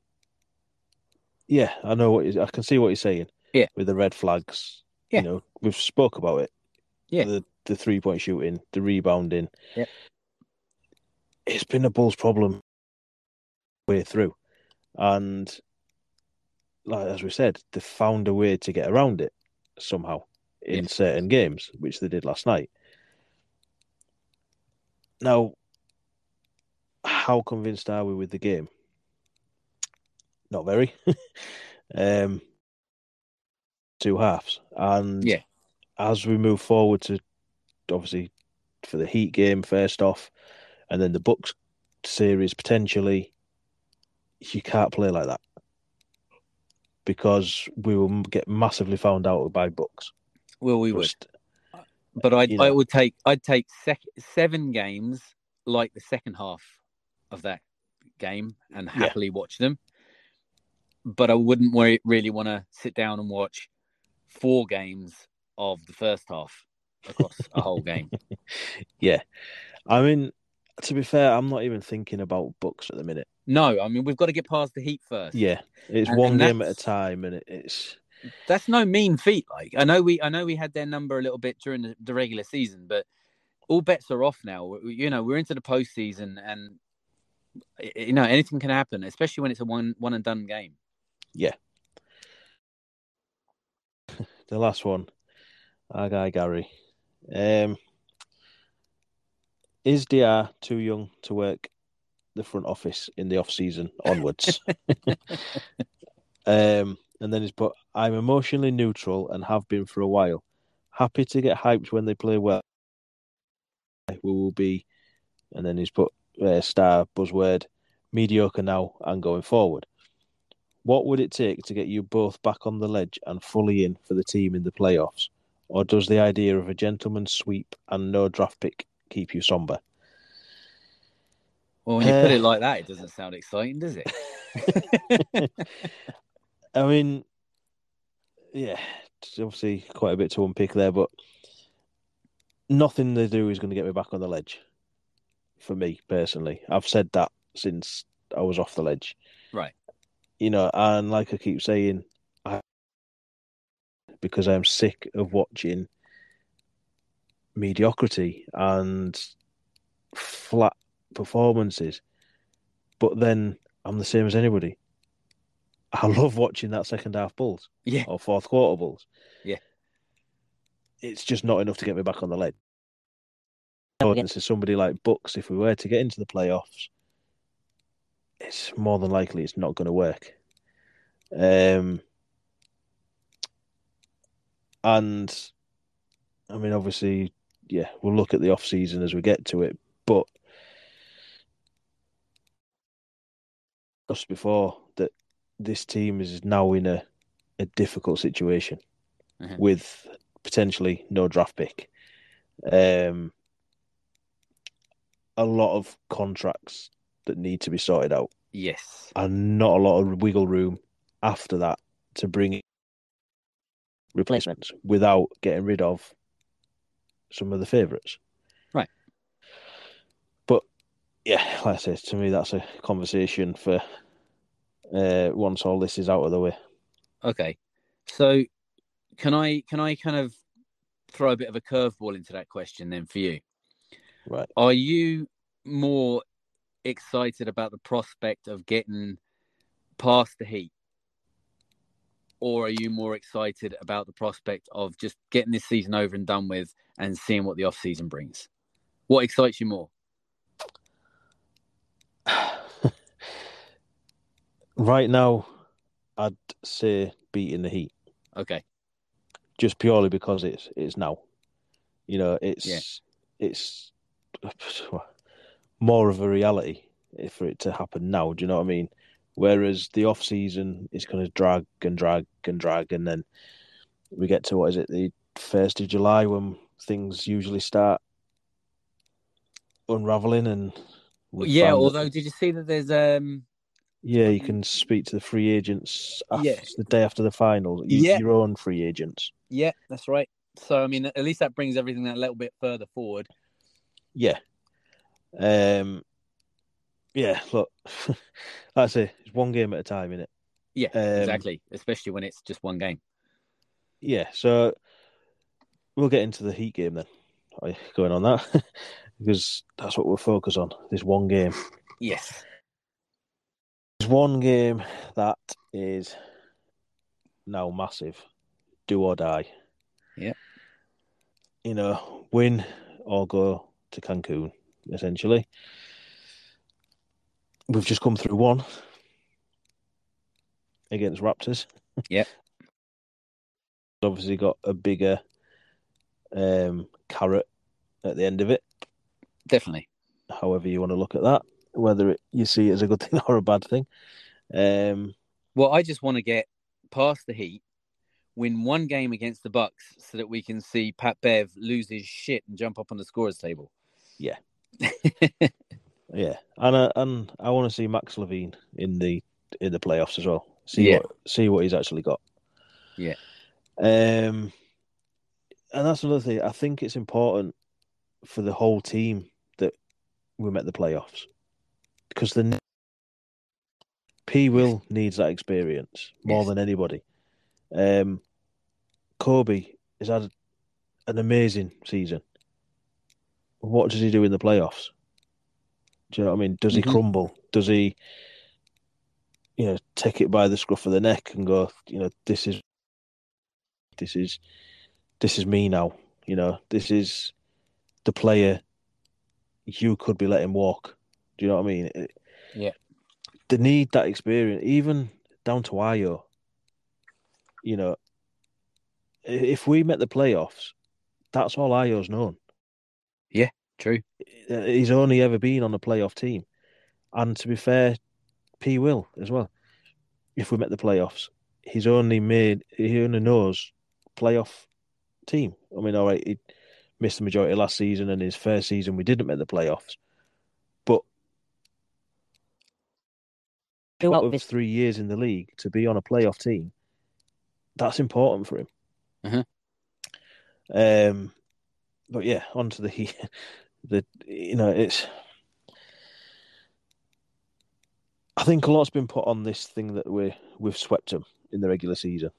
yeah, I know what I can see what he's saying. Yeah. with the red flags. Yeah. You know, we've spoke about it. Yeah. the the three point shooting, the rebounding. Yeah, It's been a Bulls problem way through. And like as we said, they found a way to get around it somehow in Yeah. certain games, which they did last night. Now, how convinced are we with the game? Not very. um, two halves, and Yeah. as we move forward to obviously for the Heat game first off, and then the Bucks series potentially, you can't play like that. because we will get massively found out by Bucks. Well, we would, but I you know. I would take I'd take sec- seven games like the second half of that game and Yeah. happily watch them. But I wouldn't worry, really want to sit down and watch four games of the first half across a whole game. Yeah, I mean, to be fair, I'm not even thinking about Bucks at the minute. No, I mean we've got to get past the heat first. Yeah, it's And- one and game at a time, and it, it's that's no mean feat. Like I know we, I know we had their number a little bit during the, the regular season, but all bets are off now. We- You know, we're into the postseason, and you know anything can happen, especially when it's a one one and done game. Yeah. the last one. Our guy Gary. Um, is DR too young to work the front office in the off season onwards? um, and then he's put, I'm emotionally neutral and have been for a while. Happy to get hyped when they play well. We will be, and then he's put uh, star buzzword mediocre now and going forward. What would it take to get you both back on the ledge and fully in for the team in the playoffs? Or does the idea of a gentleman's sweep and no draft pick keep you somber? Well, when you put Uh, it like that, it doesn't sound exciting, does it? I mean, yeah, obviously quite a bit to unpick there, but nothing they do is going to get me back on the ledge. For me personally, I've said that since I was off the ledge. Right. You know, and like I keep saying, I because I'm sick of watching mediocrity and flat performances. But then I'm the same as anybody. I love watching that second half Bulls Yeah. or fourth quarter Bulls. Yeah. It's just not enough to get me back on the ledge. Against somebody like Bucks, if we were to get into the playoffs, it's more than likely it's not going to work. Um, and I mean, obviously, yeah, we'll look at the off season as we get to it, but just before that, this team is now in a, a difficult situation Mhm. with potentially no draft pick. Um, a lot of contracts that need to be sorted out, Yes. and not a lot of wiggle room after that to bring in replacements without getting rid of some of the favourites. Right. But yeah, like I say, to me, that's a conversation for uh, once all this is out of the way. Okay. So can I can I kind of throw a bit of a curveball into that question then for you? Right. Are you more excited about the prospect of getting past the heat? Or are you more excited about the prospect of just getting this season over and done with and seeing what the off season brings? What excites you more? Right now, I'd say beating the Heat Okay. just purely because it's it's now. You know, it's Yeah. it's more of a reality for it to happen now. Do you know what I mean? Whereas the off season is going to drag and drag and drag, and then we get to what is it the first of July when things usually start unraveling and yeah, that- although did you see that there's um yeah, you can speak to the free agents after, Yeah. the day after the finals. You, Yeah. Your own free agents. yeah, that's right. So I mean at least that brings everything a little bit further forward. Yeah. Um. Yeah. Look, like I say, it's one game at a time, innit? Yeah, Um, exactly. Especially when it's just one game. Yeah. So we'll get into the Heat game then. Going on that because that's what we'll focus on. This one game. Yes. There's one game that is now massive. Do or die. Yeah. You know, win or go to Cancun, essentially. We've just come through one against Raptors. Yep. Obviously got a bigger um, carrot at the end of it, Definitely. however you want to look at that, whether it, you see it as a good thing or a bad thing. Um, Well, I just want to get past the Heat, win one game against the Bucks, so that we can see Pat Bev lose his shit and jump up on the scorers table. Yeah. yeah, and uh, and I want to see Max LaVine in the in the playoffs as well. See Yeah. what see what he's actually got. Yeah. Um, and that's another thing. I think it's important for the whole team that we met the playoffs because the P-Will needs that experience more Yes. than anybody. Um, Coby has had an amazing season. What does he do in the playoffs? Do you know what I mean? Does he Mhm. crumble? Does he, you know, take it by the scruff of the neck and go, you know, this is, this is, this is me now. You know, this is the player you could be letting walk. Do you know what I mean? It- Yeah. They need that experience, even down to Ayo. You know, if we met the playoffs, that's all Ayo's known. Yeah, true. He's only ever been on a playoff team, and to be fair, P-Will as well. If we met the playoffs, he's only made he only knows playoff team. I mean, all right, he missed the majority last season, and his first season we didn't make the playoffs, but out of his three years in the league to be on a playoff team, that's important for him. Mhm. Um, but yeah, onto the The you know it's. I think a lot's been put on this thing that we we've swept them in the regular season.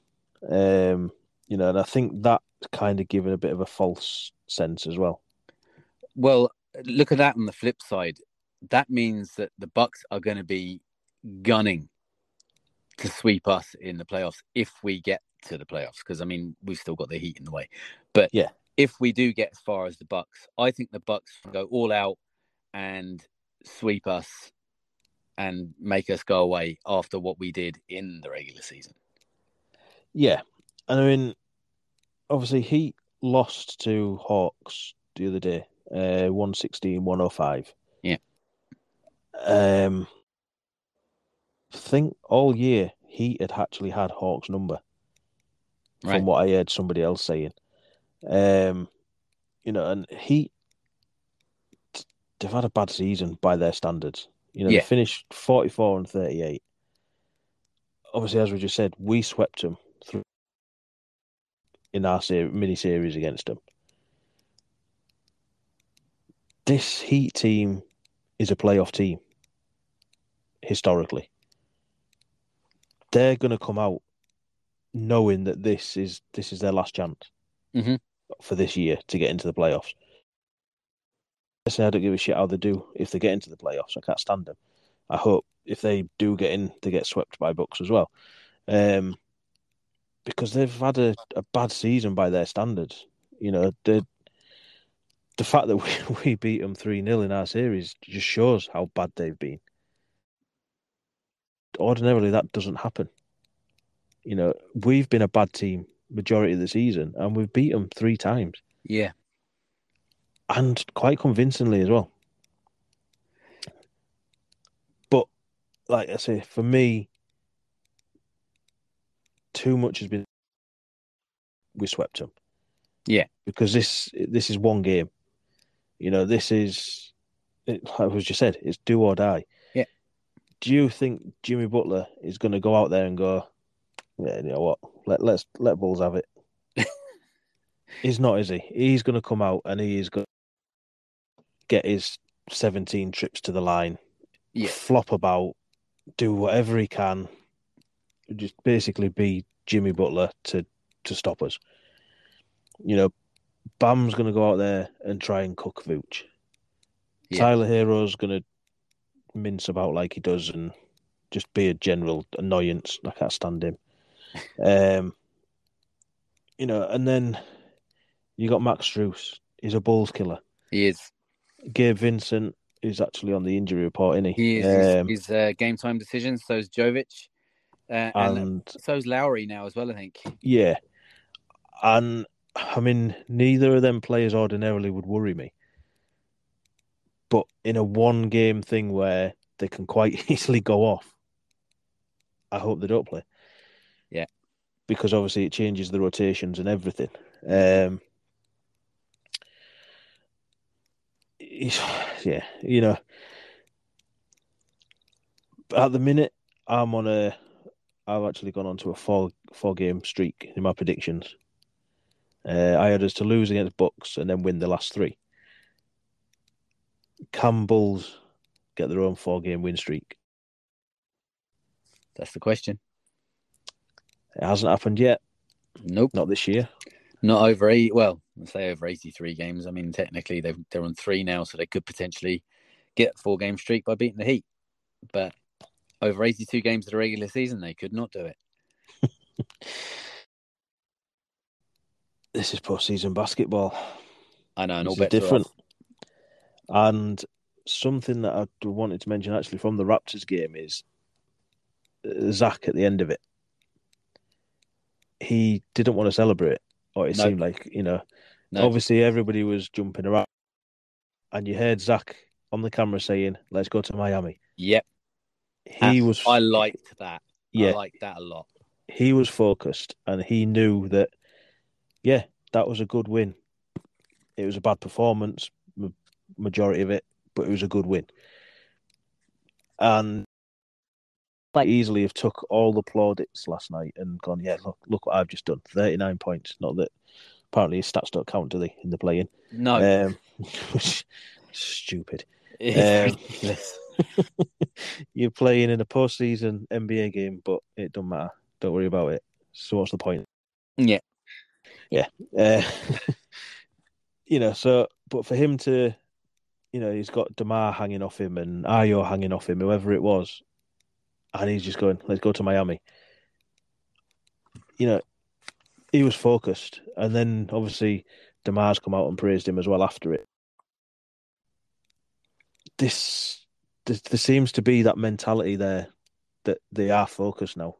Um, you know, and I think that's kind of given a bit of a false sense as well. Well, look at that on the flip side. That means that the Bucks are going to be gunning to sweep us in the playoffs if we get to the playoffs. Because I mean, we've still got the Heat in the way. But Yeah. if we do get as far as the Bucks, I think the Bucks can go all out and sweep us and make us go away after what we did in the regular season. Yeah, and I mean, obviously he lost to Hawks the other day, uh, 116, 105. Yeah. Um, think all year he had actually had Hawks' number, from what I heard somebody else saying. Um, you know, and he they've had a bad season by their standards. You know, Yeah. they finished 44 and 38. Obviously, as we just said, we swept them through in our ser- mini series against them. This Heat team is a playoff team historically. They're going to come out knowing that this is this is their last chance Mhm. for this year to get into the playoffs. I say I don't give a shit how they do if they get into the playoffs. I can't stand them. I hope if they do get in, they get swept by Bucks as well, um, because they've had a, a bad season by their standards. You know, the the fact that we, we beat them three 0 in our series just shows how bad they've been. Ordinarily, that doesn't happen. You know, we've been a bad team majority of the season, and we've beat them three times, Yeah. and quite convincingly as well. But, like I say, for me, too much has been. We swept them. Yeah. because this this is one game. You know, this is it, like was just said, it's do or die. Do you think Jimmy Butler is going to go out there and go, yeah, you know what? Let let's let Bulls have it. He's not, is he? He's going to come out and he is going to get his 17 trips to the line, Yeah. flop about, do whatever he can, just basically be Jimmy Butler to to stop us. You know, Bam's going to go out there and try and cook Vooch. Yeah. Tyler Herro's going to mince about like he does and just be a general annoyance. I can't stand him. Um, you know, and then you got Max Strus. He's a balls killer. He is. Gabe Vincent is actually on the injury report, isn't he? He is. Um, He's, he's uh, game time decisions. So's Jovic. Uh, and and so's Lowry now as well, I think. yeah, and I mean, neither of them players ordinarily would worry me. But in a one game thing where they can quite easily go off, I hope they don't play. Yeah. because obviously it changes the rotations and everything. Um, yeah, you know, at the minute I'm on a. I've actually gone on to a four four game streak in my predictions. Uh, I had us to lose against Bucks and then win the last three. Can Bulls get their own four game win streak? That's the question. It hasn't happened yet. Nope. Not this year. Not over eight. Well, let's say over eighty-three games. I mean, technically they they're on three now, so they could potentially get four game streak by beating the Heat. But over eighty-two games of the regular season, they could not do it. this is postseason basketball. I know, and all bets different. And something that I wanted to mention actually from the Raptors game is uh, Zach at the end of it. He didn't want to celebrate, or it No. seemed like you know. No. Obviously, everybody was jumping around, and you heard Zach on the camera saying, "Let's go to Miami." Yep. He was. I liked that. Yeah, I liked that a lot. he was focused, and he knew that. Yeah, that was a good win. It was a bad performance, ma- majority of it, but it was a good win. And might easily have took all the plaudits last night and gone, yeah, look, look what I've just done, thirty nine points. Not that apparently his stats don't count, do they, in the play-in? No, Um, stupid. it's um. You're playing in a postseason NBA game, but it don't matter. Don't worry about it. So what's the point? Yeah. Uh, you know, so but for him to, you know, he's got Demar hanging off him and Ayo hanging off him, whoever it was, and he's just going, "Let's go to Miami." You know, he was focused, and then obviously Demar's come out and praised him as well after it. This, there, there seems to be that mentality there that they are focused now.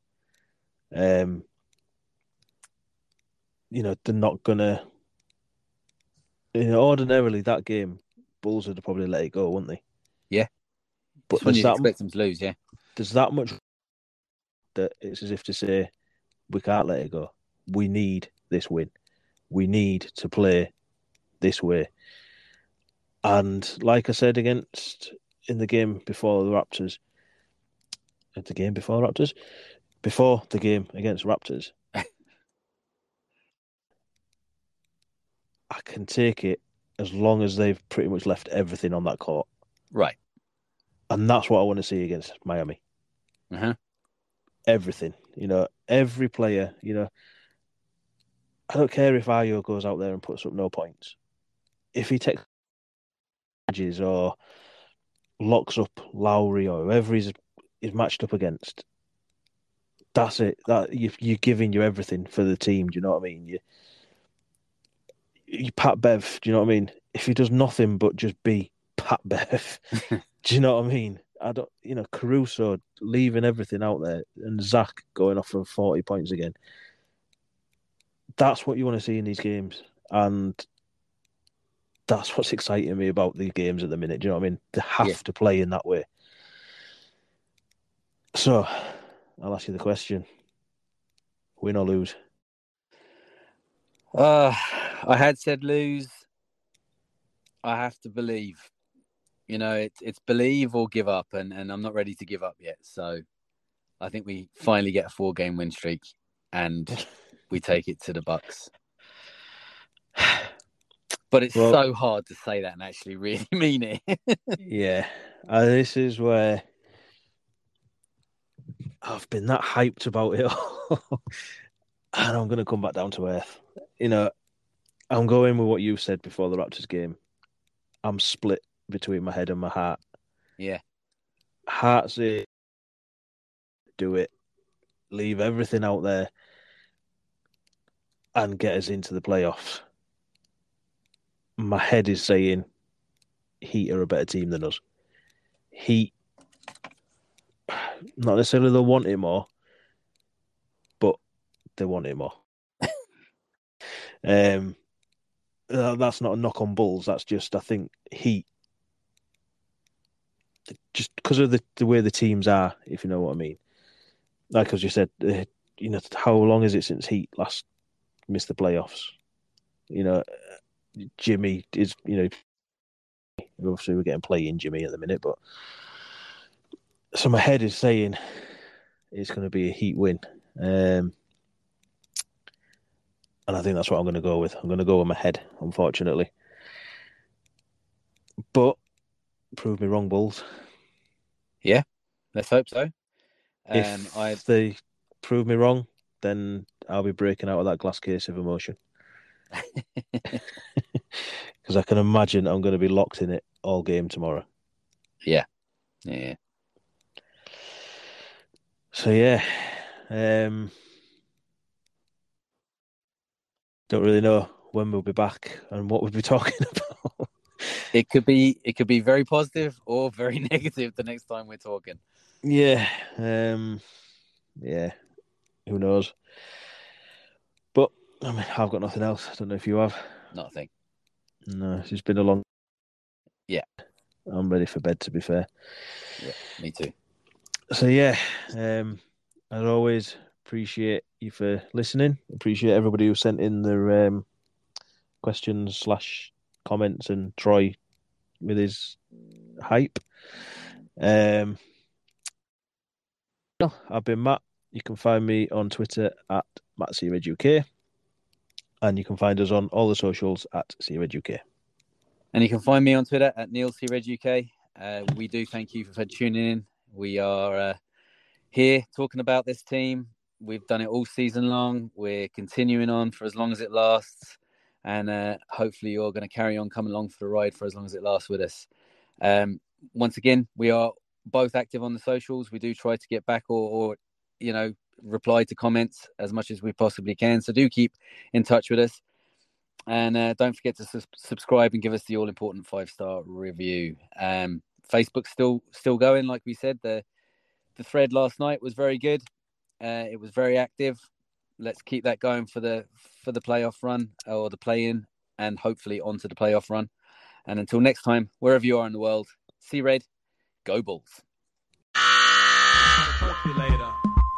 Um, you know, they're not gonna. You know, ordinarily that game, Bulls would have probably let it go, wouldn't they? Yeah. But when you that, expect them to lose, yeah. there's that much that it's as if to say, we can't let it go. We need this win. We need to play this way. And like I said against in the game before the Raptors, at the game before the Raptors, before the game against Raptors, I can take it as long as they've pretty much left everything on that court. Right. And that's what I want to see against Miami. Uh-huh. Everything. You know, every player, you know, I don't care if Ayo goes out there and puts up no points. If he takes edges or locks up Lowry or whoever he's is matched up against, that's it. That you you're giving you everything for the team. Do you know what I mean? You Pat Bev. Do you know what I mean? If he does nothing but just be Pat Bev, do you know what I mean? I don't. You know, Caruso leaving everything out there and Zach going off for forty points again. That's what you want to see in these games, and that's what's exciting me about these games at the minute. Do you know what I mean? They have Yeah. to play in that way. So, I'll ask you the question: Win or lose? Uh, I had said lose. I have to believe. You know, it's it's believe or give up, and, and I'm not ready to give up yet. So I think we finally get a four game win streak and we take it to the Bucks. But it's Well- so hard to say that and actually really mean it. yeah, uh, this is where I've been that hyped about it all, and I'm going to come back down to earth. You know, I'm going with what you said before the Raptors game. I'm split between my head and my heart. Yeah. Heart say, do it, leave everything out there, and get us into the playoffs. My head is saying, Heat are a better team than us. Heat, not necessarily they'll want it more, but they want it more. um, uh, that's not a knock on Bulls. That's just I think Heat, just because of the, the way the teams are, if you know what I mean. Like as you said, uh, you know, how long is it since Heat last missed the playoffs? You know, Jimmy is, you know, obviously we're getting playing Jimmy at the minute, but so my head is saying it's going to be a Heat win. Um, and I think that's what I'm going to go with. I'm going to go with my head, unfortunately. But prove me wrong, Bulls. Yeah, let's hope so. Um, if I... they prove me wrong, then I'll be breaking out of that glass case of emotion. Because I can imagine I'm going to be locked in it all game tomorrow. Yeah. Yeah. So yeah, um, don't really know when we'll be back and what we'll be talking about. it could be it could be very positive or very negative the next time we're talking. Yeah, um, yeah, who knows? But I mean, I've got nothing else. I don't know if you have. Nothing. No, it's been a long. Yeah, I'm ready for bed. To be fair. Yeah, me too. So yeah, um, as always, appreciate you for listening. Appreciate everybody who sent in their um, questions slash comments and Troy with his hype. Um, no, I've been Matt. You can find me on Twitter at UK, and you can find us on all the socials at UK. And you can find me on Twitter at Neill. Uh, we do thank you for tuning in. We are uh, here talking about this team. We've done it all season long. We're continuing on for as long as it lasts. And uh, hopefully, you're going to carry on coming along for the ride for as long as it lasts with us. Um, once again, we are both active on the socials. We do try to get back or, or you know, reply to comments as much as we possibly can. So do keep in touch with us. And uh, don't forget to su- subscribe and give us the all important five star review. Um, Facebook's still still going, like we said. The the thread last night was very good. Uh, it was very active. Let's keep that going for the for the playoff run or the play in, and hopefully onto the playoff run. And until next time, wherever you are in the world, see red, go Bulls. Percolator.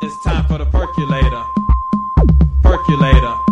It's time for the percolator. Percolator.